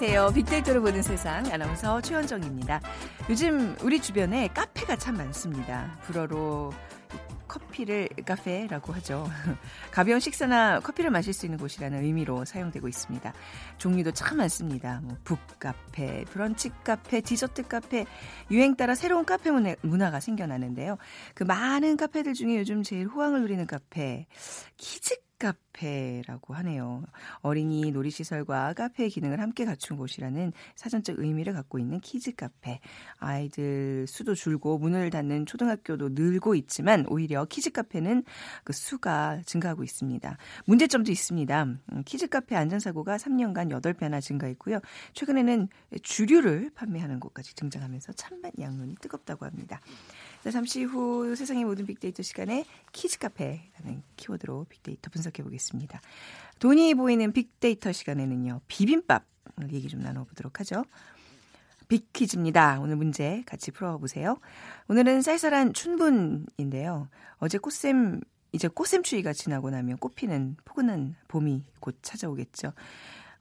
안녕하세요. 빅데이터로 보는 세상 아나운서 최현정입니다. 요즘 우리 주변에 카페가 참 많습니다. 불어로 커피를 카페라고 하죠. 가벼운 식사나 커피를 마실 수 있는 곳이라는 의미로 사용되고 있습니다. 종류도 참 많습니다. 뭐 북카페, 브런치 카페, 디저트 카페, 유행 따라 새로운 카페 문화가 생겨나는데요. 그 많은 카페들 중에 요즘 제일 호황을 누리는 카페, 키즈 카페 라고 하네요. 어린이 놀이시설과 카페의 기능을 함께 갖춘 곳이라는 사전적 의미를 갖고 있는 키즈 카페. 아이들 수도 줄고 문을 닫는 초등학교도 늘고 있지만 오히려 키즈 카페는 그 수가 증가하고 있습니다. 문제점도 있습니다. 음, 키즈 카페 안전사고가 3년간 8배나 증가했고요. 최근에는 주류를 판매하는 곳까지 등장하면서 찬반 양론이 뜨겁다고 합니다. 자, 잠시 후 세상의 모든 빅데이터 시간에 키즈 카페라는 키워드로 빅데이터 분석해 보겠습니다. 돈이 보이는 빅데이터 시간에는요. 비빔밥 얘기 좀 나눠보도록 하죠. 빅퀴즈입니다. 오늘 문제 같이 풀어보세요. 오늘은 쌀쌀한 춘분인데요. 어제 꽃샘 이제 꽃샘 추위가 지나고 나면 꽃피는 포근한 봄이 곧 찾아오겠죠.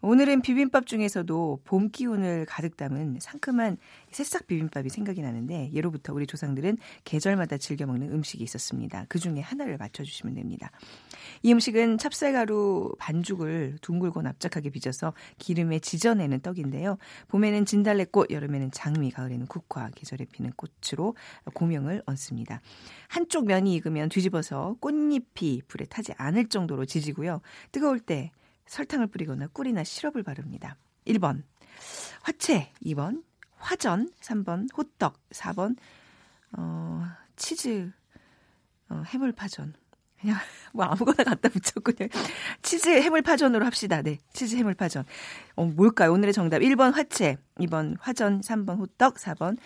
오늘은 비빔밥 중에서도 봄 기운을 가득 담은 상큼한 새싹 비빔밥이 생각이 나는데 예로부터 우리 조상들은 계절마다 즐겨 먹는 음식이 있었습니다. 그 중에 하나를 맞춰주시면 됩니다. 이 음식은 찹쌀가루 반죽을 둥글고 납작하게 빚어서 기름에 지져내는 떡인데요. 봄에는 진달래꽃, 여름에는 장미, 가을에는 국화, 계절에 피는 꽃으로 고명을 얹습니다. 한쪽 면이 익으면 뒤집어서 꽃잎이 불에 타지 않을 정도로 지지고요. 뜨거울 때 설탕을 뿌리거나 꿀이나 시럽을 바릅니다. 1번 화채, 2번 화전, 3번 호떡, 4번 어, 치즈 어, 해물파전. 그냥 뭐 아무거나 갖다 붙였고 요 치즈 해물파전으로 합시다. 네. 치즈 해물파전. 어, 뭘까요? 오늘의 정답 1번 화채, 2번 화전, 3번 호떡, 4번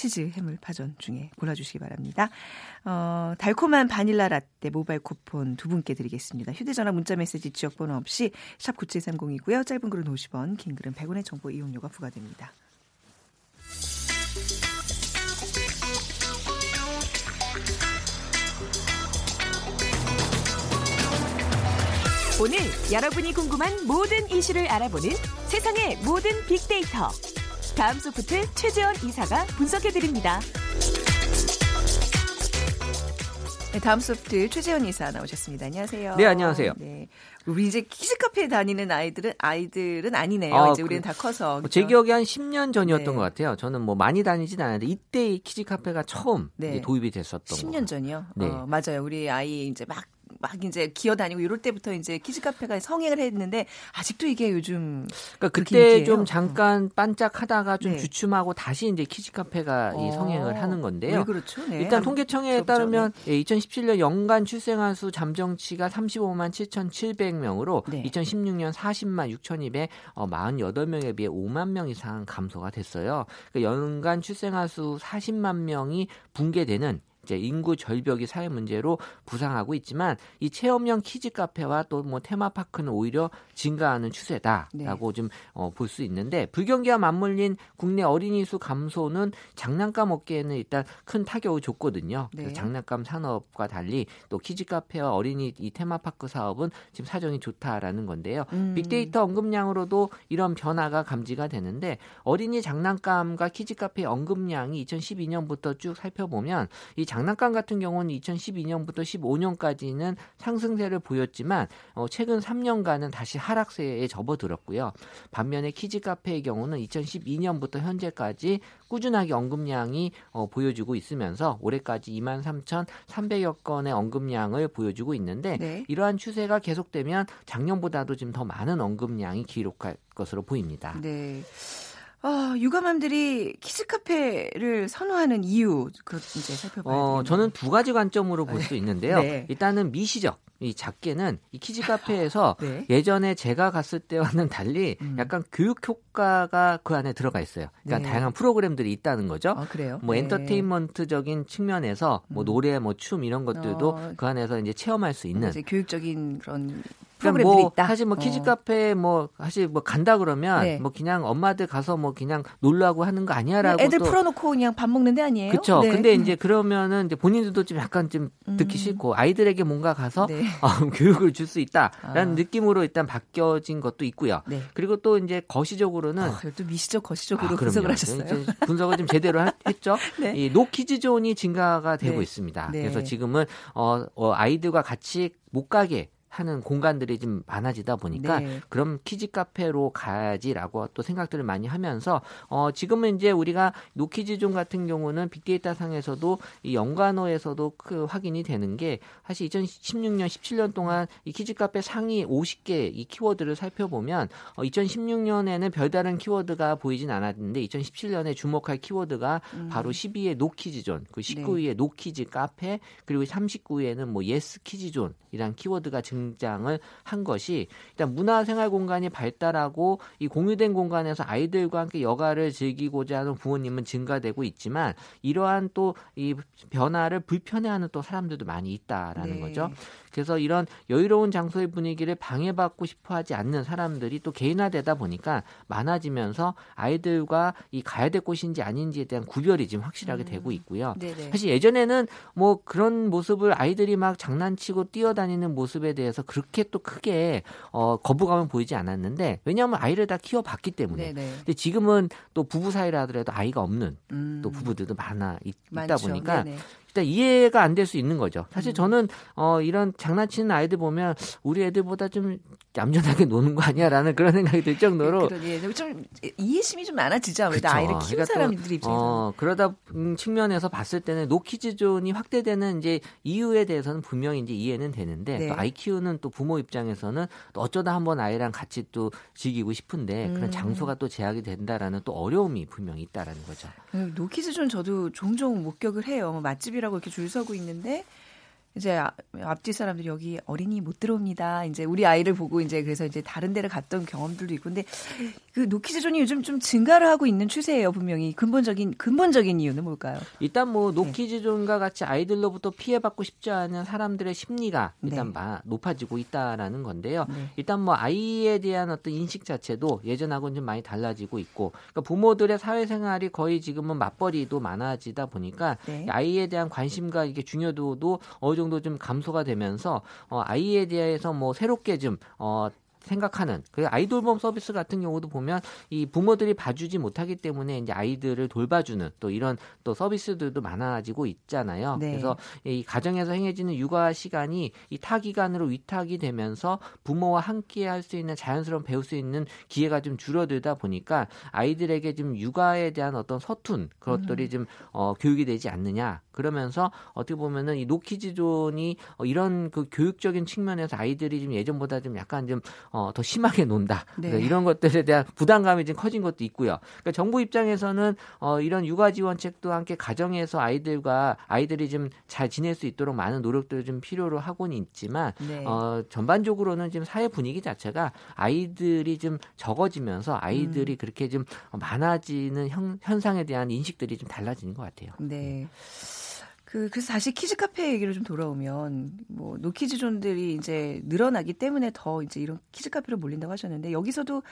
치즈 해물 파전 중에 골라주시기 바랍니다. 어, 달콤한 바닐라 라떼 모바일 쿠폰 두 분께 드리겠습니다. 휴대전화 문자메시지 지역번호 없이 샵 9730이고요. 짧은 글은 50원, 긴 글은 100원의 정보 이용료가 부과됩니다. 오늘 여러분이 궁금한 모든 이슈를 알아보는 세상의 모든 빅데이터. 다음 소프트 최재원 이사가 분석해드립니다. 네, 다음 소프트 최재원 이사 나오셨습니다. 안녕하세요. 네, 안녕하세요. 네. 우리 이제 키즈 카페에 다니는 아이들은 아이들은 아니네요. 아, 이제 우리는 그, 다 커서. 그렇죠? 제 기억에 한 10년 전이었던 네. 것 같아요. 저는 뭐 많이 다니진 않았는데 이때 키즈 카페가 처음 네. 도입이 됐었던 10년 전이요? 네. 어, 맞아요. 우리 아이 이제 막 막 이제 기어다니고 이럴 때부터 이제 키즈 카페가 성행을 했는데 아직도 이게 요즘 그러니까 그때? 좀 잠깐 반짝하다가 좀 네. 주춤하고 다시 이제 키즈 카페가 어. 이 성행을 하는 건데요. 그렇죠? 네. 일단 통계청에 따르면 네. 2017년 연간 출생아 수 잠정치가 35만 7,700명으로 네. 2016년 40만 6,200 어, 48명에 비해 5만 명 이상 감소가 됐어요. 그러니까 연간 출생아 수 40만 명이 붕괴되는 이제 인구 절벽이 사회 문제로 부상하고 있지만 이 체험형 키즈 카페와 또 뭐 테마파크는 오히려 증가하는 추세다라고 네. 좀 어, 볼수 있는데 불경기와 맞물린 국내 어린이 수 감소는 장난감 업계에는 일단 큰 타격을 줬거든요. 네. 장난감 산업과 달리 또 키즈 카페와 어린이 이 테마파크 사업은 지금 사정이 좋다라는 건데요. 음. 빅데이터 언급량으로도 이런 변화가 감지가 되는데 어린이 장난감과 키즈 카페 언급량이 2012년부터 쭉 살펴보면 이 장 난감 같은 경우는 2012년부터 15년까지는 상승세를 보였지만 어, 최근 3년간은 다시 하락세에 접어들었고요. 반면에 키즈 카페의 경우는 2012년부터 현재까지 꾸준하게 언급량이 어, 보여주고 있으면서 올해까지 2만 3,300여 건의 언급량을 보여주고 있는데 네. 이러한 추세가 계속되면 작년보다도 좀더 많은 언급량이 기록할 것으로 보입니다. 네. 아, 육아맘들이 키즈 카페를 선호하는 이유 그 이제 살펴봐야 어, 저는 두 가지 관점으로 볼수 네. 있는데요. 네. 일단은 미시적 이 작게는 이 키즈 카페에서 네. 예전에 제가 갔을 때와는 달리 음. 약간 교육 효과가 그 안에 들어가 있어요. 그러니까 네. 다양한 프로그램들이 있다는 거죠. 아, 그래요? 뭐 네. 엔터테인먼트적인 측면에서 뭐 음. 노래, 뭐 춤 이런 것들도 어. 그 안에서 이제 체험할 수 있는 교육적인 그런 프로그램들이 뭐 있다. 사실 뭐 키즈 어. 카페 뭐 사실 뭐 간다 그러면 네. 뭐 그냥 엄마들 가서 뭐 그냥 놀라고 하는 거 아니야라고 애들 풀어놓고 그냥 밥 먹는 데 아니에요? 그렇죠. 네. 근데 이제 그러면은 이제 본인들도 좀 약간 좀 듣기 음. 싫고 아이들에게 뭔가 가서 네. 어, 교육을 줄 수 있다라는 아. 느낌으로 일단 바뀌어진 것도 있고요. 네. 그리고 또 이제 거시적으로는 아, 또 미시적 거시적으로 아, 분석을 하셨어요. 분석을 좀 제대로 했죠. 네. 이 노키즈 존이 증가가 되고 네. 있습니다. 네. 그래서 지금은 어, 어, 아이들과 같이 못 가게 하는 공간들이 좀 많아지다 보니까 네. 그럼 키즈 카페로 가야지라고 또 생각들을 많이 하면서 어 지금은 이제 우리가 노키즈존 같은 경우는 빅데이터 상에서도 이 연관어에서도 그 확인이 되는 게 사실 2016년 17년 동안 이 키즈 카페 상위 50개 이 키워드를 살펴보면 어 2016년에는 별다른 키워드가 보이진 않았는데 2017년에 주목할 키워드가 음. 바로 12위의 노키즈존, 그 19위의 네. 노키즈 카페 그리고 39위에는 뭐 예스 키즈존이란 키워드가 증 등장을 한 것이 일단 문화생활 공간이 발달하고 이 공유된 공간에서 아이들과 함께 여가를 즐기고자 하는 부모님은 증가되고 있지만 이러한 또 이 변화를 불편해하는 또 사람들도 많이 있다라는 네. 거죠. 그래서 이런 여유로운 장소의 분위기를 방해받고 싶어 하지 않는 사람들이 또 개인화되다 보니까 많아지면서 아이들과 이 가야 될 곳인지 아닌지에 대한 구별이 지금 확실하게 음. 되고 있고요. 네네. 사실 예전에는 뭐 그런 모습을 아이들이 막 장난치고 뛰어다니는 모습에 대해서 그렇게 또 크게 어, 거부감을 보이지 않았는데 왜냐하면 아이를 다 키워봤기 때문에. 네네. 근데 지금은 또 부부 사이라 하더라도 아이가 없는 음. 또 부부들도 많아 있, 다 보니까 네네. 일단 이해가 안 될 수 있는 거죠. 사실 음. 저는 어 이런 장난치는 아이들 보면 우리 애들보다 좀 얌전하게 노는 거 아니야라는 그런 생각이 들 정도로 예, 좀 이해심이 좀 많아지죠. 그쵸. 아이를 키운 그러니까 사람들 입장에서 어, 그러다 측면에서 봤을 때는 노키즈존이 확대되는 이제 이유에 대해서는 분명히 이제 이해는 되는데 네. 또 아이 키우는 또 부모 입장에서는 또 어쩌다 한번 아이랑 같이 또 즐기고 싶은데 음. 그런 장소가 또 제약이 된다라는 또 어려움이 분명히 있다라는 거죠. 음, 노키즈존 저도 종종 목격을 해요. 뭐 맛집이라고 이렇게 줄 서고 있는데 이제 아, 앞뒤 사람들이 여기 어린이 못 들어옵니다. 이제 우리 아이를 보고 이제 그래서 이제 다른 데를 갔던 경험들도 있고 근데 그 노키즈존이 요즘 좀 증가를 하고 있는 추세예요, 분명히. 근본적인 근본적인 이유는 뭘까요? 일단 뭐 네. 노키즈존과 같이 아이들로부터 피해받고 싶지 않은 사람들의 심리가 일단 네. 높아지고 있다라는 건데요. 네. 일단 뭐 아이에 대한 어떤 인식 자체도 예전하고는 좀 많이 달라지고 있고 그러니까 부모들의 사회생활이 거의 지금은 맞벌이도 많아지다 보니까 네. 아이에 대한 관심과 이게 중요도도 어느 정도 좀 감소가 되면서 어, 아이에 대해서 뭐 새롭게 좀 어, 생각하는 그 아이돌봄 서비스 같은 경우도 보면 이 부모들이 봐주지 못하기 때문에 이제 아이들을 돌봐주는 또 이런 또 서비스들도 많아지고 있잖아요. 네. 그래서 이 가정에서 행해지는 육아 시간이 이 타기간으로 위탁이 되면서 부모와 함께 할 수 있는 자연스러운 배울 수 있는 기회가 좀 줄어들다 보니까 아이들에게 좀 육아에 대한 어떤 서툰 그것들이 음. 좀 어, 교육이 되지 않느냐 그러면서 어떻게 보면은 이 노키즈존이 어, 이런 그 교육적인 측면에서 아이들이 좀 예전보다 좀 약간 좀 어, 더 심하게 논다. 네. 이런 것들에 대한 부담감이 좀 커진 것도 있고요. 그러니까 정부 입장에서는 어, 이런 육아 지원책도 함께 가정에서 아이들과 아이들이 좀 잘 지낼 수 있도록 많은 노력들을 좀 필요로 하고는 있지만 네. 어, 전반적으로는 지금 사회 분위기 자체가 아이들이 좀 적어지면서 아이들이 음. 그렇게 좀 많아지는 현, 현상에 대한 인식들이 좀 달라지는 것 같아요. 네. 그, 그래서 다시 키즈 카페 얘기를 좀 돌아오면, 뭐, 노키즈존들이 이제 늘어나기 때문에 더 이제 이런 키즈 카페로 몰린다고 하셨는데, 여기서도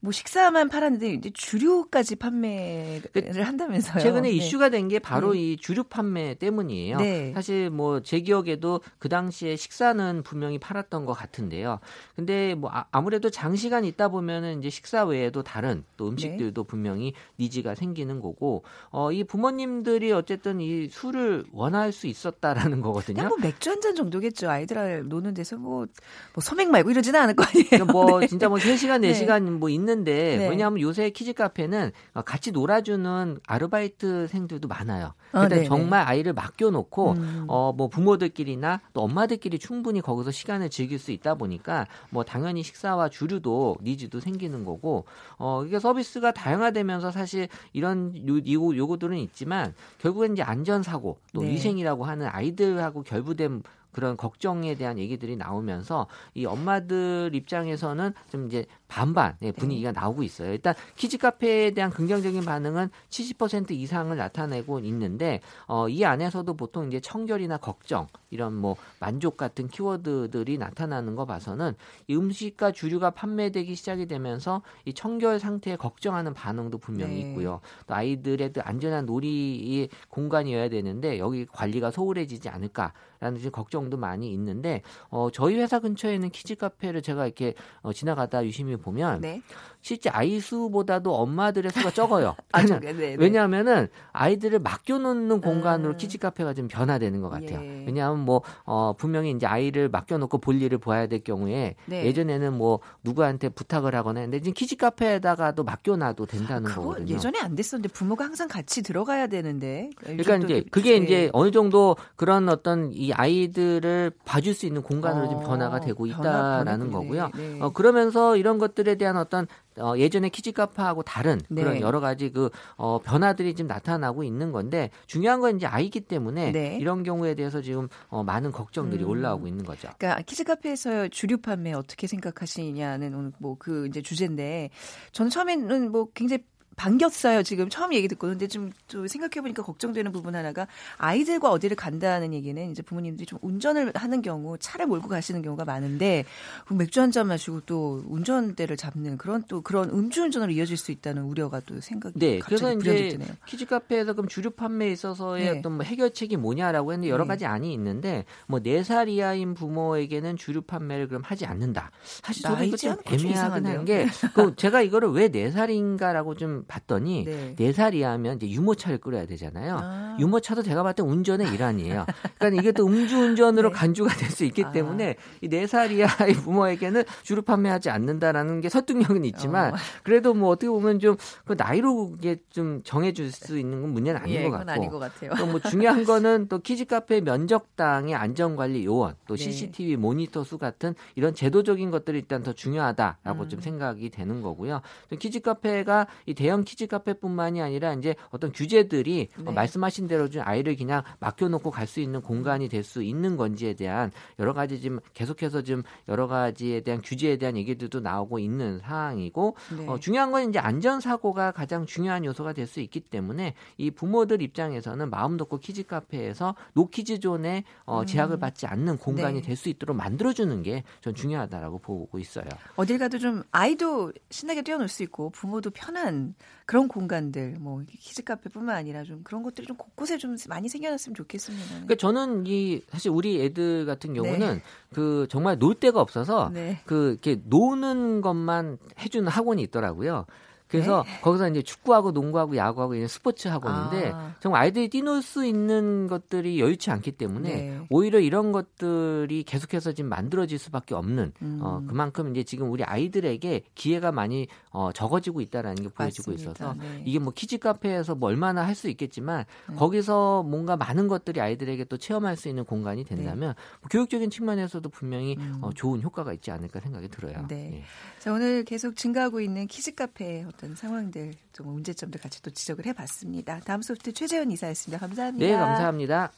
뭐 식사만 팔았는데 이제 주류까지 판매를 그 한다면서요. 최근에 네. 이슈가 된 게 바로 네. 이 주류 판매 때문이에요. 네. 사실 뭐 제 기억에도 그 당시에 식사는 분명히 팔았던 것 같은데요. 근데 뭐 아, 무래도 장시간 있다 보면은 이제 식사 외에도 다른 또 음식들도 네. 분명히 니즈가 생기는 거고 어, 이 부모님들이 어쨌든 이 술을 원할 수 있었다라는 거거든요. 뭐 맥주 한 잔 정도겠죠. 아이들 노는 데서 뭐, 뭐 소맥 말고 이러지는 않을 거 아니에요. 그러니까 뭐 네. 진짜 뭐 3시간 4시간 뭐 있는 있는데 네. 왜냐하면 요새 키즈 카페는 같이 놀아주는 아르바이트생들도 많아요. 아, 그러니까 정말 아이를 맡겨놓고 음. 어뭐 부모들끼리나 또 엄마들끼리 충분히 거기서 시간을 즐길 수 있다 보니까 뭐 당연히 식사와 주류도 needs도 생기는 거고 어 이게 서비스가 다양화되면서 사실 이런 요, 요 요구들은 있지만 결국엔 이제 안전 사고 또 네. 위생이라고 하는 아이들하고 결부된 그런 걱정에 대한 얘기들이 나오면서 이 엄마들 입장에서는 좀 이제 반반 의 네, 분위기가 네. 나오고 있어요. 일단 키즈 카페에 대한 긍정적인 반응은 70% 이상을 나타내고 있는데 어, 이 안에서도 보통 이제 청결이나 걱정 이런 뭐 만족 같은 키워드들이 나타나는 거 봐서는 이 음식과 주류가 판매되기 시작이 되면서 이 청결 상태에 걱정하는 반응도 분명히 네. 있고요. 또 아이들의 안전한 놀이 공간이어야 되는데 여기 관리가 소홀해지지 않을까라는 지금 걱정도 많이 있는데 어 저희 회사 근처에는 키즈 카페를 제가 이렇게 어, 지나가다 유심히 보면 네. 실제 아이 수보다도 엄마들의 수가 적어요. 아, 네, 네. 왜냐하면은 아이들을 맡겨놓는 공간으로 음. 키즈 카페가 좀 변화되는 것 같아요. 예. 왜냐하면 뭐 어, 분명히 이제 아이를 맡겨놓고 볼 일을 보아야 될 경우에 네. 예전에는 뭐 누구한테 부탁을 하거나 했는데 지금 키즈 카페에다가도 맡겨놔도 된다는 거거든요. 예전에 안 됐었는데 부모가 항상 같이 들어가야 되는데. 그러니까 이제 그게 이제 어느 정도 그런 어떤 이 아이들 을 봐줄 수 있는 공간으로 어, 좀 변화가 되고 있다라는 변화, 거고요. 네. 어, 그러면서 이런 것들에 대한 어떤 어, 예전에 키즈카페하고 다른 네. 그런 여러 가지 그 어, 변화들이 지금 나타나고 있는 건데 중요한 건 이제 아이기 때문에 네. 이런 경우에 대해서 지금 어, 많은 걱정들이 음. 올라오고 있는 거죠. 그러니까 키즈카페에서 주류 판매 어떻게 생각하시냐는 오늘 뭐 그 이제 주제인데 저는 처음에는 뭐 굉장히 반겼어요. 지금 처음 얘기 듣고 근데 좀, 좀 생각해 보니까 걱정되는 부분 하나가 아이들과 어디를 간다는 얘기는 이제 부모님들이 좀 운전을 하는 경우 차를 몰고 가시는 경우가 많은데 맥주 한 잔 마시고 또 운전대를 잡는 그런 또 그런 음주운전으로 이어질 수 있다는 우려가 또 생각이 네, 그래서 이제 드네요. 키즈 카페에서 그럼 주류 판매에 있어서의 네. 어떤 뭐 해결책이 뭐냐라고 했는데 여러 네. 가지 안이 있는데 뭐 네 살 이하인 부모에게는 주류 판매를 그럼 하지 않는다. 사실 저도 이거 좀 애매하긴 한게 그 제가 이거를 왜 네 살인가라고 좀 봤더니 네. 4살 이하면 이제 유모차를 끌어야 되잖아요. 아. 유모차도 제가 봤을 때 운전의 일환이에요. 그러니까 이게 또 음주운전으로 네. 간주가 될 수 있기 아. 때문에 이 4살 이하의 부모에게는 주로 판매하지 않는다라는 게 설득력은 있지만 어. 그래도 뭐 어떻게 보면 좀 그 나이로 이게 좀 정해줄 수 있는 건 문제는 아닌 예, 것 같고. 아닌 것 같아요. 또 뭐 중요한 거는 또 키즈 카페 면적당의 안전관리 요원 또 네. CCTV 모니터 수 같은 이런 제도적인 것들이 일단 더 중요하다라고 음. 좀 생각이 되는 거고요. 키즈 카페가 이 대형 키즈 카페뿐만이 아니라 이제 어떤 규제들이 네. 어, 말씀하신 대로 좀 아이를 그냥 맡겨놓고 갈 수 있는 공간이 될 수 있는 건지에 대한 여러 가지 지금 계속해서 좀 여러 가지에 대한 규제에 대한 얘기들도 나오고 있는 상황이고 네. 어, 중요한 건 이제 안전 사고가 가장 중요한 요소가 될 수 있기 때문에 이 부모들 입장에서는 마음 놓고 키즈 카페에서 노키즈 존에 어, 음. 제약을 받지 않는 공간이 네. 될수 있도록 만들어주는 게 전 중요하다라고 보고 있어요. 어딜 가도 좀 아이도 신나게 뛰어놀 수 있고 부모도 편한 그런 공간들 뭐 키즈 카페뿐만 아니라 좀 그런 것들이 좀 곳곳에 좀 많이 생겨났으면 좋겠습니다. 그러니까 저는 이 사실 우리 애들 같은 경우는 네. 그 정말 놀 데가 없어서 네. 그 이렇게 노는 것만 해주는 학원이 있더라고요. 그래서 네. 거기서 이제 축구하고 농구하고 야구하고 이런 스포츠 학원인데 아. 정말 아이들이 뛰놀 수 있는 것들이 여의치 않기 때문에 네. 오히려 이런 것들이 계속해서 지금 만들어질 수밖에 없는 어, 음. 어, 그만큼 이제 지금 우리 아이들에게 기회가 많이 어, 적어지고 있다라는 게 보여지고 맞습니다. 있어서 네. 이게 뭐 키즈 카페에서 뭐 얼마나 할 수 있겠지만 네. 거기서 뭔가 많은 것들이 아이들에게 또 체험할 수 있는 공간이 된다면 네. 뭐 교육적인 측면에서도 분명히 음. 어, 좋은 효과가 있지 않을까 생각이 들어요. 네. 예. 자 오늘 계속 증가하고 있는 키즈 카페 어떤 상황들 좀 문제점들 같이 또 지적을 해봤습니다. 다음 소프트 최재현 이사였습니다. 감사합니다. 네, 감사합니다.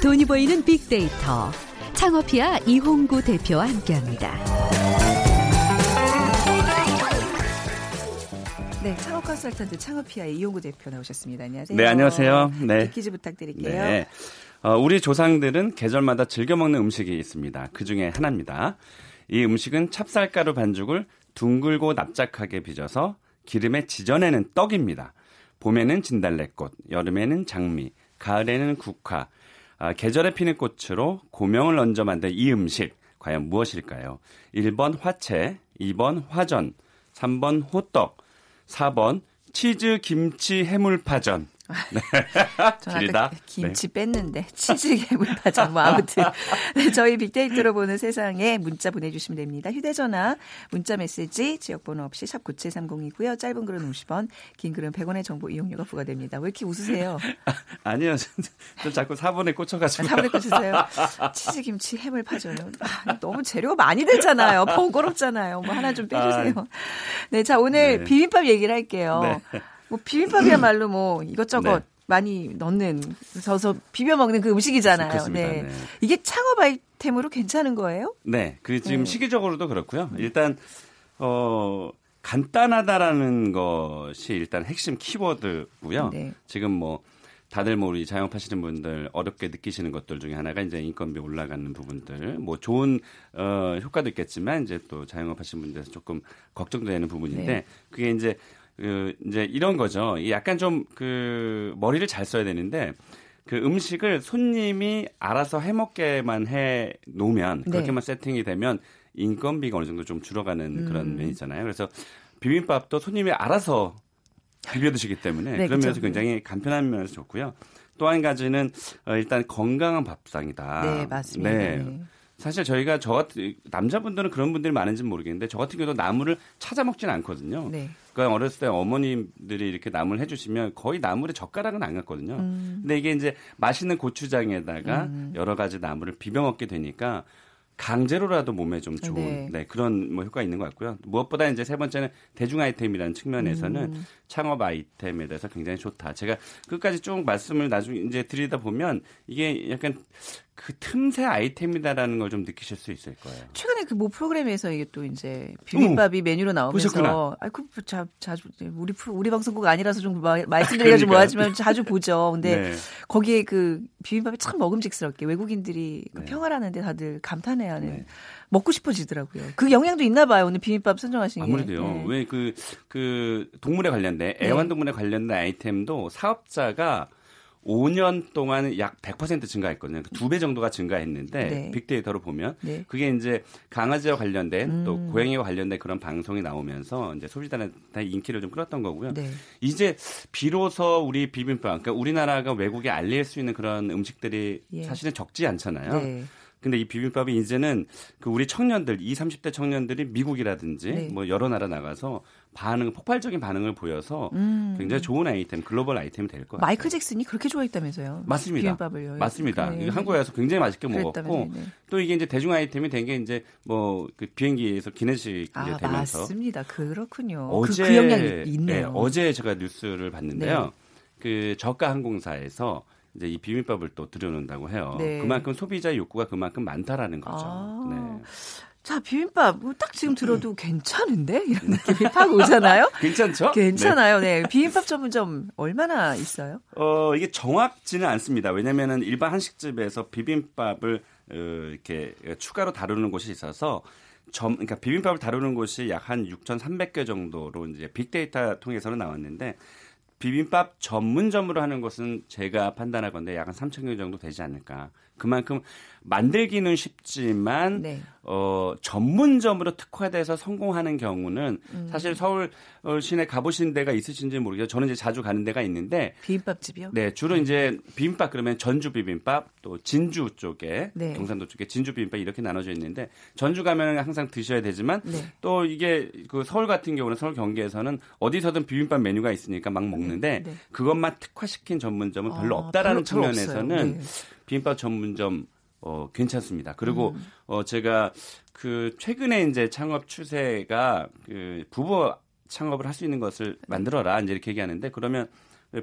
돈이 보이는 빅데이터 창업피아 이홍구 대표와 함께합니다. 네, 창업 컨설턴트 창업피아의 이홍구 대표 나오셨습니다. 안녕하세요. 네, 안녕하세요. 네. 퀴즈 부탁드릴게요. 네. 어, 우리 조상들은 계절마다 즐겨 먹는 음식이 있습니다. 그 중에 하나입니다. 이 음식은 찹쌀가루 반죽을 둥글고 납작하게 빚어서 기름에 지져내는 떡입니다. 봄에는 진달래꽃, 여름에는 장미, 가을에는 국화, 아, 계절에 피는 꽃으로 고명을 얹어 만든 이 음식 과연 무엇일까요? 1번 화채, 2번 화전, 3번 호떡, 4번 치즈 김치 해물파전, 네. 길다. 김치 네. 뺐는데 치즈게 물파전 뭐 아무튼 네, 저희 빅데이터로 보는 세상에 문자 보내주시면 됩니다. 휴대전화 문자 메시지 지역번호 없이 샵 9730이고요. 짧은 글은 50원, 긴 글은 100원의 정보 이용료가 부과됩니다. 왜 이렇게 웃으세요? 아, 니요 좀 자꾸 4번에 꽂혀가지고. 아, 4번에 꽂으세요. 치즈 김치 해물 파전. 아, 너무 재료가 많이 들잖아요. 번거롭잖아요. 뭐 하나 좀 빼주세요. 아, 네, 자 오늘 네. 비빔밥 얘기를 할게요. 네. 뭐 비빔밥이야말로 뭐 이것저것 네. 많이 넣는 저서 비벼 먹는 그 음식이잖아요. 그렇습니다. 네. 네. 이게 창업 아이템으로 괜찮은 거예요? 네. 그 지금 네. 시기적으로도 그렇고요. 일단 어 간단하다라는 것이 일단 핵심 키워드고요. 네. 지금 뭐 다들 뭐 우리 자영업하시는 분들 어렵게 느끼시는 것들 중에 하나가 이제 인건비 올라가는 부분들 뭐 좋은 어 효과도 있겠지만 이제 또 자영업하시는 분들에서 조금 걱정되는 부분인데 네. 그게 이제 그 이제 이런 거죠. 약간 좀 그 머리를 잘 써야 되는데 그 음식을 손님이 알아서 해먹게만 해 놓으면 네. 그렇게만 세팅이 되면 인건비가 어느 정도 좀 줄어가는 음. 그런 면이잖아요. 그래서 비빔밥도 손님이 알아서 비벼 드시기 때문에 네, 그런 면에서 굉장히 간편한 면에서 좋고요. 또 한 가지는 어, 일단 건강한 밥상이다. 네, 맞습니다. 네. 네. 사실 저희가 저 같은 남자분들은 그런 분들이 많은지는 모르겠는데 저 같은 경우도 나물을 찾아 먹지는 않거든요. 네. 그러니까 어렸을 때 어머님들이 이렇게 나물 해주시면 거의 나물에 젓가락은 안 갔거든요. 음. 근데 이게 이제 맛있는 고추장에다가 음. 여러 가지 나물을 비벼 먹게 되니까 강제로라도 몸에 좀 좋은 네. 네, 그런 뭐 효과가 있는 것 같고요. 무엇보다 이제 세 번째는 대중 아이템이라는 측면에서는 음. 창업 아이템에 대해서 굉장히 좋다. 제가 끝까지 쭉 말씀을 나중에 이제 드리다 보면 이게 약간 그 틈새 아이템이다라는 걸 좀 느끼실 수 있을 거예요. 최근에 그 모 프로그램에서 이게 또 이제 비빔밥이 어, 메뉴로 나오면서 아그 자, 자주 우리 프로, 우리 방송국 아니라서 좀 말씀드리기가 좀 뭐하지만 자주 보죠. 근데 네. 거기에 그 비빔밥이 참 먹음직스럽게 외국인들이 그 네. 평화라는데 다들 감탄해하는 네. 먹고 싶어지더라고요. 그 영향도 있나 봐요. 오늘 비빔밥 선정하신 게. 아무래도요. 네. 왜그 그 동물에 관련된 네. 애완동물에 관련된 아이템도 사업자가 5년 동안 약 100% 증가했거든요. 그 두배 정도가 증가했는데 네. 빅데이터로 보면 네. 그게 이제 강아지와 관련된 음. 또 고양이와 관련된 그런 방송이 나오면서 이제 소비자한테 인기를 좀 끌었던 거고요. 네. 이제 비로소 우리 비빔밥, 그러니까 우리나라가 외국에 알릴 수 있는 그런 음식들이 예. 사실은 적지 않잖아요. 네. 근데 이 비빔밥이 이제는 그 우리 청년들, 20, 30대 청년들이 미국이라든지 네. 뭐 여러 나라 나가서 반응, 폭발적인 반응을 보여서 음. 굉장히 좋은 아이템, 글로벌 아이템이 될 것 같아요. 마이클 잭슨이 그렇게 좋아했다면서요? 맞습니다. 비빔밥을요. 맞습니다. 네. 한국에 와서 굉장히 맛있게 먹었고 네. 또 이게 이제 대중 아이템이 된 게 이제 뭐 그 비행기에서 기내식 아, 이제 되면서 맞습니다. 그렇군요. 어제 그, 그 영향이 있네요. 네, 어제 제가 뉴스를 봤는데요. 네. 그 저가 항공사에서 이제 이 비빔밥을 또 들여놓는다고 해요. 네. 그만큼 소비자 욕구가 그만큼 많다라는 거죠. 아. 네. 자, 비빔밥 뭐딱 지금 들어도 괜찮은데 이런 느낌이 팍 오잖아요. 괜찮죠? 괜찮아요. 네. 네. 비빔밥 전문점 얼마나 있어요? 어, 이게 정확지는 않습니다. 왜냐면은 일반 한식집에서 비빔밥을 어, 이렇게 추가로 다루는 곳이 있어서 점, 그러니까 비빔밥을 다루는 곳이 약 한 6,300개 정도로 이제 빅데이터 통해서는 나왔는데 비빔밥 전문점으로 하는 것은 제가 판단하건데 약한 3천 개 정도 되지 않을까. 그만큼 만들기는 쉽지만 네. 어, 전문점으로 특화돼서 성공하는 경우는 음. 사실 서울 어, 시내 가보신 데가 있으신지 모르겠어요. 저는 이제 자주 가는 데가 있는데 비빔밥집이요? 네, 주로 이제 비빔밥 그러면 전주 비빔밥 또 진주 쪽에 네. 경상도 쪽에 진주 비빔밥 이렇게 나눠져 있는데 전주 가면 항상 드셔야 되지만 네. 또 이게 그 서울 같은 경우는 서울 경기에서는 어디서든 비빔밥 메뉴가 있으니까 막 먹는데 네. 네. 그것만 특화시킨 전문점은 별로 아, 없다라는 별로, 측면에서는 네. 비빔밥 전문점 어, 괜찮습니다. 그리고 음. 어, 제가 그 최근에 이제 창업 추세가 그 부부 창업을 할 수 있는 것을 만들어라 이제 이렇게 얘기하는데 그러면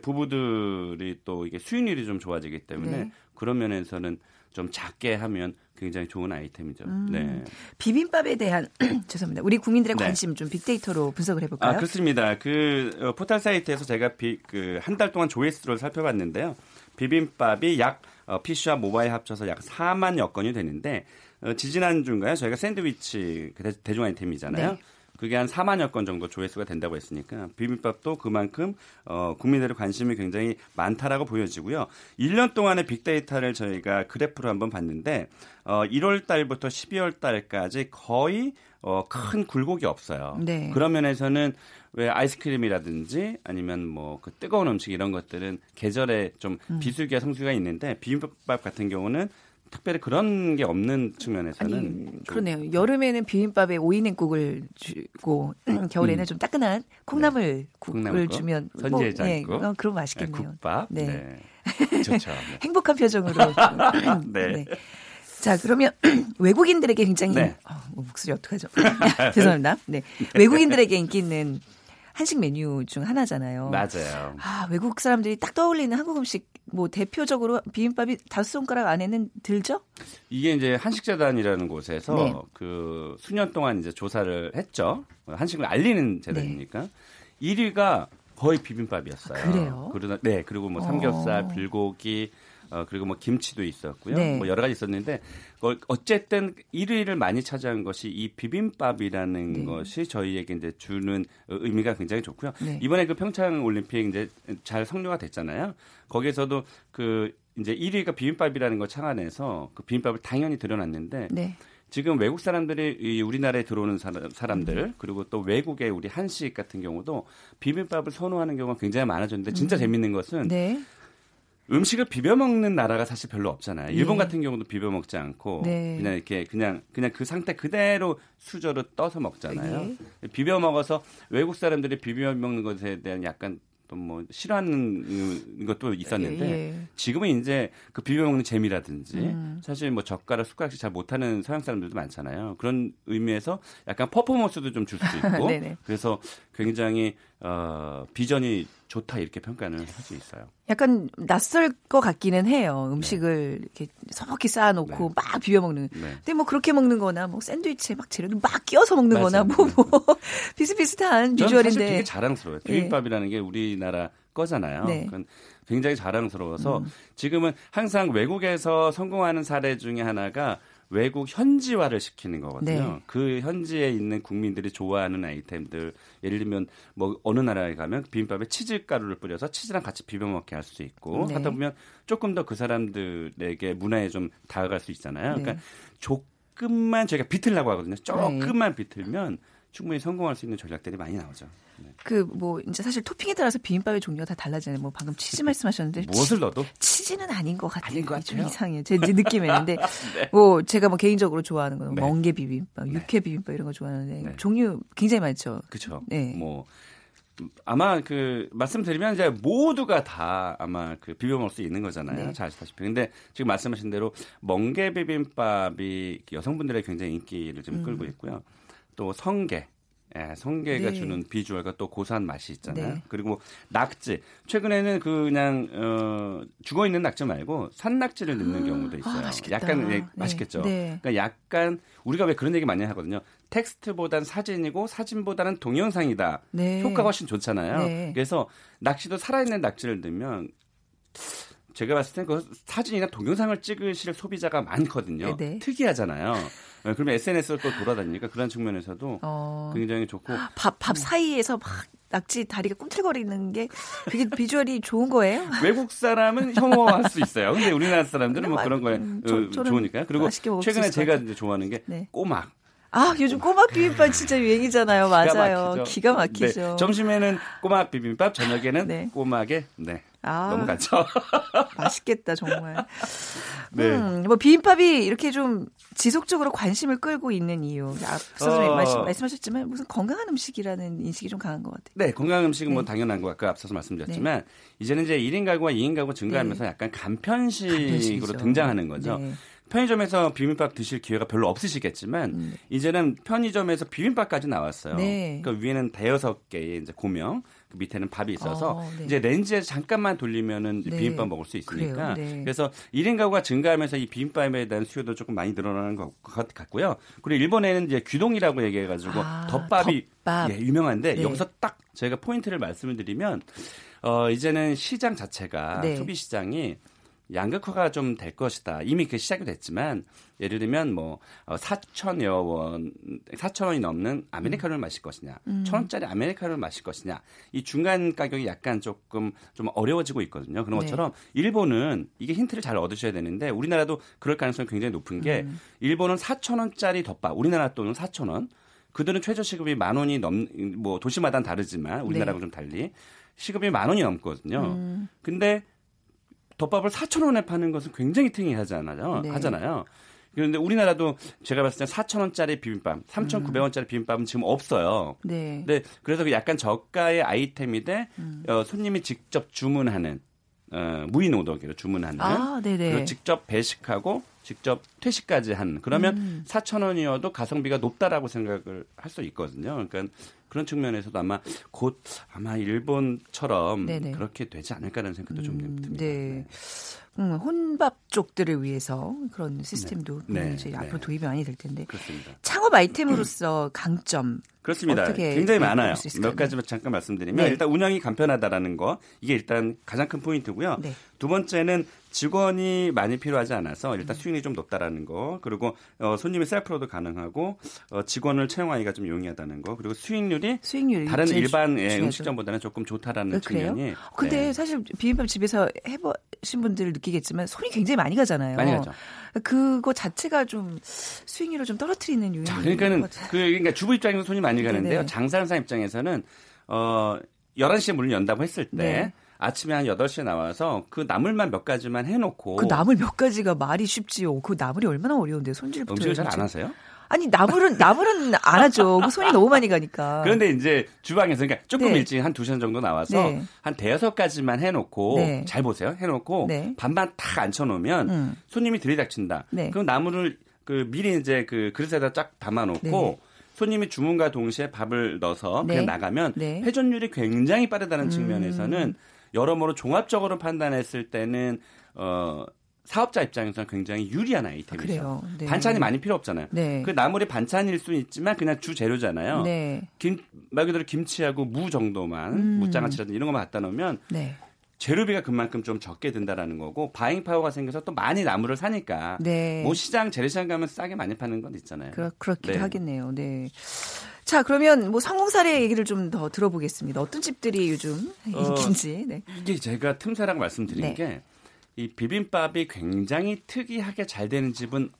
부부들이 또 이게 수익률이 좀 좋아지기 때문에 네. 그런 면에서는 좀 작게 하면 굉장히 좋은 아이템이죠. 음, 네. 비빔밥에 대한 죄송합니다. 우리 국민들의 네. 관심 좀 빅데이터로 분석을 해볼까요? 아 그렇습니다. 그 어, 포털 사이트에서 제가 그 한 달 동안 조회수를 살펴봤는데요. 비빔밥이 약 어, PC와 모바일 합쳐서 약 4만여 건이 되는데 어, 지지난 주인가요? 저희가 샌드위치 그 대, 중 아이템이잖아요. 네. 그게 한 4만여 건 정도 조회수가 된다고 했으니까 비빔밥도 그만큼 어, 국민들의 관심이 굉장히 많다라고 보여지고요. 1년 동안의 빅데이터를 저희가 그래프로 한번 봤는데 어, 1월 달부터 12월 달까지 거의 어, 큰 굴곡이 없어요. 네. 그런 면에서는 왜 아이스크림이라든지 아니면 뭐 그 뜨거운 음식 이런 것들은 계절에 좀 음. 비수기와 성수기가 있는데 비빔밥 같은 경우는 특별히 그런 게 없는 측면에서는 아니, 그러네요. 여름에는 비빔밥에 오이냉국을 주고 겨울에는 음. 좀 따끈한 콩나물 국을 주면 선지해장국 뭐, 네, 어, 그럼 맛있겠네요. 네, 국밥. 네. 네. 좋죠. 네. 행복한 표정으로. 네. 네. 자, 그러면 외국인들에게 굉장히 네. 어, 목소리 어떡하죠? 죄송합니다. 네. 외국인들에게 인기 있는 한식 메뉴 중 하나잖아요. 맞아요. 아, 외국 사람들이 딱 떠올리는 한국 음식 뭐 대표적으로 비빔밥이 다섯 손가락 안에는 들죠? 이게 이제 한식재단이라는 곳에서 네. 그 수년 동안 이제 조사를 했죠. 한식을 알리는 재단이니까 네. 1위가 거의 비빔밥이었어요. 아, 그래요? 그러다 네 그리고 뭐 삼겹살, 어. 불고기, 어, 그리고 뭐 김치도 있었고요. 네. 뭐 여러 가지 있었는데 어, 어쨌든 1위를 많이 차지한 것이 이 비빔밥이라는 네. 것이 저희에게 이제 주는 의미가 굉장히 좋고요. 네. 이번에 그 평창 올림픽 이제 잘 성료가 됐잖아요. 거기에서도 그 이제 1위가 비빔밥이라는 걸 창안해서 그 비빔밥을 당연히 들여놨는데 네. 지금 외국 사람들이 이 우리나라에 들어오는 사람, 들 음. 그리고 또 외국의 우리 한식 같은 경우도 비빔밥을 선호하는 경우가 굉장히 많아졌는데 진짜 음. 재밌는 것은 네. 음식을 비벼 먹는 나라가 사실 별로 없잖아요. 일본 네. 같은 경우도 비벼 먹지 않고 네. 그냥 이렇게 그냥 그냥 그 상태 그대로 수저로 떠서 먹잖아요. 네. 비벼 먹어서 외국 사람들이 비벼 먹는 것에 대한 약간 또 뭐 싫어하는 것도 있었는데 예. 지금은 이제 그 비벼 먹는 재미라든지 음. 사실 뭐 젓가락 숟가락씩 잘 못하는 서양 사람들도 많잖아요. 그런 의미에서 약간 퍼포먼스도 좀 줄 수 있고 그래서 굉장히 어, 비전이 좋다 이렇게 평가는 할 수 있어요. 약간 낯설 것 같기는 해요. 음식을 네. 이렇게 서먹히 쌓아놓고 네. 막 비벼 먹는. 네. 근데 뭐 그렇게 먹는 거나 뭐 샌드위치에 막 재료를 막 끼워서 먹는거나 뭐, 뭐 비슷비슷한 비주얼인데. 사실 되게 자랑스러워요. 네. 비빔밥이라는 게 우리나라 거잖아요. 네. 굉장히 자랑스러워서 음. 지금은 항상 외국에서 성공하는 사례 중에 하나가 외국 현지화를 시키는 거거든요. 네. 그 현지에 있는 국민들이 좋아하는 아이템들 예를 들면 뭐 어느 나라에 가면 비빔밥에 치즈 가루를 뿌려서 치즈랑 같이 비벼 먹게 할수 있고 네. 하다 보면 조금 더 그 사람들에게 문화에 좀 다가갈 수 있잖아요. 네. 그러니까 조금만 저희가 비틀라고 하거든요. 조금만 비틀면 충분히 성공할 수 있는 전략들이 많이 나오죠. 네. 그뭐 이제 사실 토핑에 따라서 비빔밥의 종류가 다 달라지잖아요. 뭐 방금 치즈 말씀하셨는데 무엇을 넣어도 치즈는 아닌 것 같아요. 아닌 것 같아요. 좀 이상해요. 제 느낌이었는데 네. 뭐 제가 뭐 개인적으로 좋아하는 거는 네. 멍게 비빔밥, 네. 육회 비빔밥 이런 거 좋아하는데 네. 종류 굉장히 많죠. 그렇죠. 네. 뭐 아마 그 말씀드리면 이제 모두가 다 아마 그 비벼 먹을 수 있는 거잖아요. 네. 잘 아시다시피. 근데 지금 말씀하신 대로 멍게 비빔밥이 여성분들의 굉장히 인기를 좀 끌고 음. 있고요. 또 성게 예, 성게가 네. 주는 비주얼과 또 고소한 맛이 있잖아요. 네. 그리고 낙지. 최근에는 그 그냥 어 죽어 있는 낙지 말고 산 낙지를 넣는 경우도 아, 있어요. 아, 약간 네, 맛있겠죠. 네. 그러니까 약간 우리가 왜 그런 얘기 많이 하거든요. 텍스트보단 사진이고 사진보다는 동영상이다. 네. 효과가 훨씬 좋잖아요. 네. 그래서 낙지도 살아있는 낙지를 넣으면 제가 봤을 때그 사진이나 동영상을 찍으실 소비자가 많거든요. 네네. 특이하잖아요. 네, 그러면 SNS를 또 돌아다니니까 그런 측면에서도 어... 굉장히 좋고 밥, 밥 사이에서 막 낙지 다리가 꿈틀거리는 게 그게 비주얼이 좋은 거예요? 외국 사람은 혐오할 수 있어요. 근데 우리나라 사람들은 뭐 그런 거에 음, 어, 좋으니까요. 그리고 최근에 제가 이제 좋아하는 게 네. 꼬막. 아, 요즘 꼬막 비빔밥 진짜 유행이잖아요. 맞아요. 기가, 막히죠. 네. 점심에는 꼬막 비빔밥, 저녁에는 네. 꼬막에 네. 아, 넘어갔죠. 맛있겠다, 정말. 네. 음, 뭐 비빔밥이 이렇게 좀 지속적으로 관심을 끌고 있는 이유. 앞서서 어... 말씀, 말씀하셨지만 무슨 건강한 음식이라는 인식이 좀 강한 것 같아요. 네, 건강한 음식은 뭐 네. 뭐 당연한 거 아까 앞서서 말씀드렸지만 네. 이제는 이제 1인 가구와 2인 가구 증가하면서 네. 약간 간편식으로 간편식이죠. 등장하는 거죠. 네. 편의점에서 비빔밥 드실 기회가 별로 없으시겠지만 음. 이제는 편의점에서 비빔밥까지 나왔어요. 네. 그러니까 위에는 대여섯 개의 이제 고명, 그 밑에는 밥이 있어서 어, 네. 이제 렌즈에 잠깐만 돌리면은 네. 비빔밥 먹을 수 있으니까 네. 그래서 1인 가구가 증가하면서 이 비빔밥에 대한 수요도 조금 많이 늘어나는 것 같고요. 그리고 일본에는 이제 규동이라고 얘기해 가지고 아, 덮밥이 덮밥. 예, 유명한데 네. 여기서 딱 저희가 포인트를 말씀을 드리면 어 이제는 시장 자체가 네. 소비 시장이 양극화가 좀 될 것이다. 이미 그 시작이 됐지만 예를 들면 뭐 4천여 어, 원, 4천 원이 넘는 아메리카노를 마실 것이냐, 음. 천 원짜리 아메리카노를 마실 것이냐, 이 중간 가격이 약간 조금 좀 어려워지고 있거든요. 그런 네. 것처럼 네. 일본은 이게 힌트를 잘 얻으셔야 되는데 우리나라도 그럴 가능성이 굉장히 높은 게 음. 일본은 4천 원짜리 덮밥, 우리나라 돈은 4천 원. 그들은 최저 시급이 만 원이 넘, 뭐 도시마다 다르지만 우리나라하고 네. 좀 달리 시급이 만 원이 넘거든요. 음. 근데 덮밥을 4천 원에 파는 것은 굉장히 특이하잖아요. 네. 하잖아요. 그런데 우리나라도 제가 봤을 때 4천 원짜리 비빔밥, 3,900원짜리 음. 비빔밥은 지금 없어요. 네. 근데 그래서 그 약간 저가의 아이템인데 음. 어, 손님이 직접 주문하는 어, 무인 오더기로 주문하는 아, 그리고 직접 배식하고 직접 퇴시까지 한 그러면 음. 4천 원이어도 가성비가 높다라고 생각을 할 수 있거든요. 그러니까 그런 측면에서도 아마 곧 아마 일본처럼 네네. 그렇게 되지 않을까라는 생각도 좀 음, 듭니다. 네. 네. 음, 혼밥 쪽들을 위해서 그런 시스템도 네. 이제 네. 앞으로 도입이 많이 될 텐데. 그렇습니다. 창업 아이템으로서 강점 그렇습니다. 굉장히 많아요. 몇 가지만 잠깐 말씀드리면 네. 일단 운영이 간편하다라는 거 이게 일단 가장 큰 포인트고요. 네. 두 번째는 직원이 많이 필요하지 않아서 일단 음. 수익이 좀 높다라는 거 그리고 어, 손님이 셀프로도 가능하고 어, 직원을 채용하기가 좀 용이하다는 거 그리고 수익률이, 수익률이 다른 일반 예, 음식점보다는 조금 좋다라는 어, 측면이. 근데 네. 사실 비빔밥 집에서 해보신 분들 느끼겠지만 손이 굉장히 많이 가잖아요. 많이 가죠. 그거 자체가 좀 수익률을 좀 떨어뜨리는 요인이. 자, 그러니까는 그 그러니까 주부 입장에서 손이 많이 가는데요. 네네. 장사하는 사람 입장에서는 어 11시에 문을 연다고 했을 때 네. 아침에 한 8시에 나와서 그 나물만 몇 가지만 해놓고. 그 나물 몇 가지가 말이 쉽지요. 그 나물이 얼마나 어려운데 손질부터. 음식을 잘 안 하세요? 아니 나물은 나물은 안 하죠. 그 손이 너무 많이 가니까. 그런데 이제 주방에서 그러니까 조금 네. 일찍 한 두 시간 정도 나와서 네. 한 대여섯 가지만 해놓고 네. 잘 보세요. 해놓고 네. 반반 탁 앉혀놓으면 음. 손님이 들이닥친다. 네. 그럼 나물을 그 미리 이제 그 그릇에다 쫙 담아놓고 네. 손님이 주문과 동시에 밥을 넣어서 그냥 나가면 회전율이 굉장히 빠르다는 음. 측면에서는 여러모로 종합적으로 판단했을 때는 어 사업자 입장에서는 굉장히 유리한 아이템이죠. 아, 네. 반찬이 많이 필요 없잖아요. 네. 그 나물이 반찬일 수 있지만 그냥 주 재료잖아요. 네. 김, 말 그대로 김치하고 무 정도만 음. 무장아찌라든지 이런 것만 갖다 놓으면 네. 재료비가 그만큼 좀 적게 든다라는 거고 바잉 파워가 생겨서 또 많이 나물을 사니까 네. 뭐 시장 재래시장 가면 싸게 많이 파는 건 있잖아요. 그렇, 그렇기도 네. 하겠네요. 네. 자, 그러면 뭐 성공 사례 얘기를 좀 더 들어보겠습니다. 어떤 집들이 요즘 어, 인기인지. 네. 이게 제가 틈새라고 말씀드린 네. 게이 비빔밥이 굉장히 특이하게 잘 되는 집은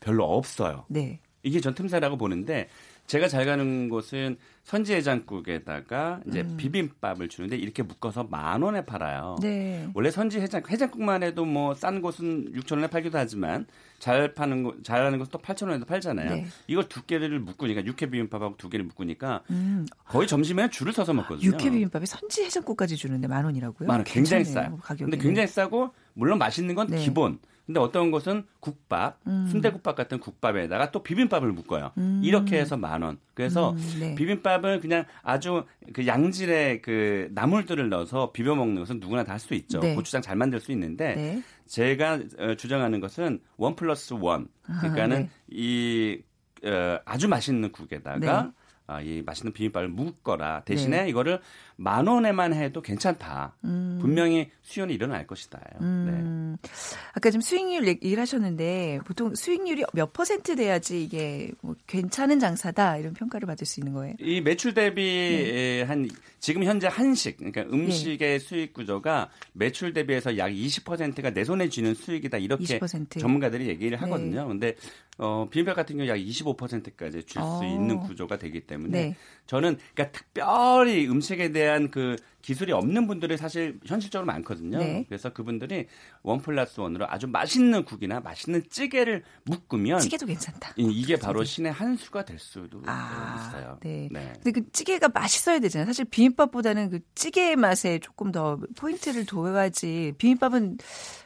별로 없어요. 네. 이게 전 틈새라고 보는데 제가 잘 가는 곳은 선지해장국에다가 이제 음. 비빔밥을 주는데 이렇게 묶어서 만 원에 팔아요. 네. 원래 선지해장 해장국만 해도 뭐 싼 곳은 6천 원에 팔기도 하지만 잘 파는 곳 잘하는 곳은 또 8천 원에도 팔잖아요. 네. 이걸 두 개를 묶으니까 육회 비빔밥하고 두 개를 묶으니까 음. 거의 점심에 줄을 서서 먹거든요. 육회 비빔밥에 선지해장국까지 주는데 만 원이라고요? 만 원. 굉장히 싸요. 가격이. 근데 굉장히 싸고 물론 맛있는 건 네. 기본. 근데 어떤 곳은 국밥, 음. 순대국밥 같은 국밥에다가 또 비빔밥을 묶어요. 음. 이렇게 해서 만 원. 그래서 음, 네. 비빔밥을 그냥 아주 그 양질의 그 나물들을 넣어서 비벼 먹는 것은 누구나 다 할 수 있죠. 네. 고추장 잘 만들 수 있는데 네. 제가 어, 주장하는 것은 원 플러스 원. 그러니까는 아, 네. 이 어, 아주 맛있는 국에다가 네. 아, 이 맛있는 비빔밥을 묶거라 대신에 네. 이거를 만 원에만 해도 괜찮다. 음. 분명히 수요는 일어날 것이다. 음. 네. 아까 좀 수익률 얘기를 하셨는데 보통 수익률이 몇 퍼센트 돼야지 이게 뭐 괜찮은 장사다 이런 평가를 받을 수 있는 거예요? 이 매출 대비 네. 한 지금 현재 한식 그러니까 음식의 네. 수익 구조가 매출 대비해서 약 20%가 내 손에 쥐는 수익이다 이렇게 20%. 전문가들이 얘기를 하거든요. 네. 근데 어, 비빔밥 같은 경우 약 25%까지 줄수 어. 있는 구조가 되기 때문에 네. 저는 그러니까 특별히 음식에 대한 그 기술이 없는 분들이 사실 현실적으로 많거든요. 네. 그래서 그분들이 원 플러스 원으로 아주 맛있는 국이나 맛있는 찌개를 묶으면 찌개도 괜찮다. 이게 바로 신의 한 수가 될 수도 아, 있어요. 네. 네. 근데 그 찌개가 맛있어야 되잖아요. 사실 비빔밥보다는 그 찌개의 맛에 조금 더 포인트를 둬야지 비빔밥은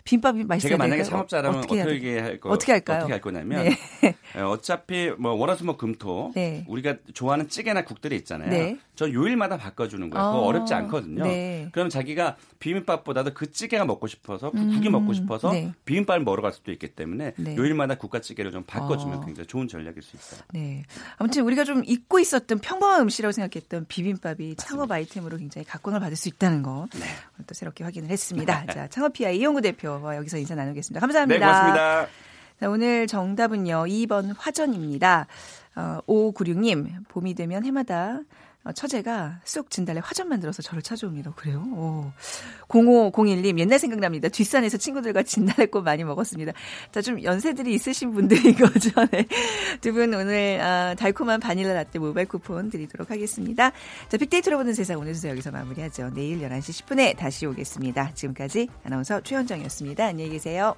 비빔밥이 맛있어야 제가 만약에 창업자라면 어떻게, 어떻게 할 거, 어떻게 할까요? 어떻게 할 거냐면 네. 어, 어차피 뭐 월화수목 금토 네. 우리가 좋아하는 찌개나 국들이 있잖아요. 네. 저 요일마다 바꿔주는 거예요. 그거 어, 어렵지 않거든요. 네. 그럼 자기가 비빔밥보다도 그 찌개가 먹고 싶어서 그 음, 국이 먹고 싶어서 네. 비빔밥을 먹으러 갈 수도 있기 때문에 네. 요일마다 국가찌개를 좀 바꿔주면 어. 굉장히 좋은 전략일 수 있어요. 네. 아무튼 우리가 좀 잊고 있었던 평범한 음식이라고 생각했던 비빔밥이 맞습니다. 창업 아이템으로 굉장히 각광을 받을 수 있다는 거 네. 또 새롭게 확인을 했습니다. 자, 창업피아 이용구 대표와 여기서 인사 나누겠습니다. 감사합니다. 네, 고맙습니다. 자, 오늘 정답은요. 2번 화전입니다. 어, 5596님, 봄이 되면 해마다 어, 처제가 쑥 진달래 화전 만들어서 저를 찾아옵니다. 그래요? 오. 0501님, 옛날 생각납니다. 뒷산에서 친구들과 진달래꽃 많이 먹었습니다. 자, 좀 연세들이 있으신 분들인 거죠. 네. 두분 오늘 아, 달콤한 바닐라 라떼 모바일 쿠폰 드리도록 하겠습니다. 자, 빅데이터로 보는 세상 오늘 순서 여기서 마무리하죠. 내일 11시 10분에 다시 오겠습니다. 지금까지 아나운서 최현정이었습니다. 안녕히 계세요.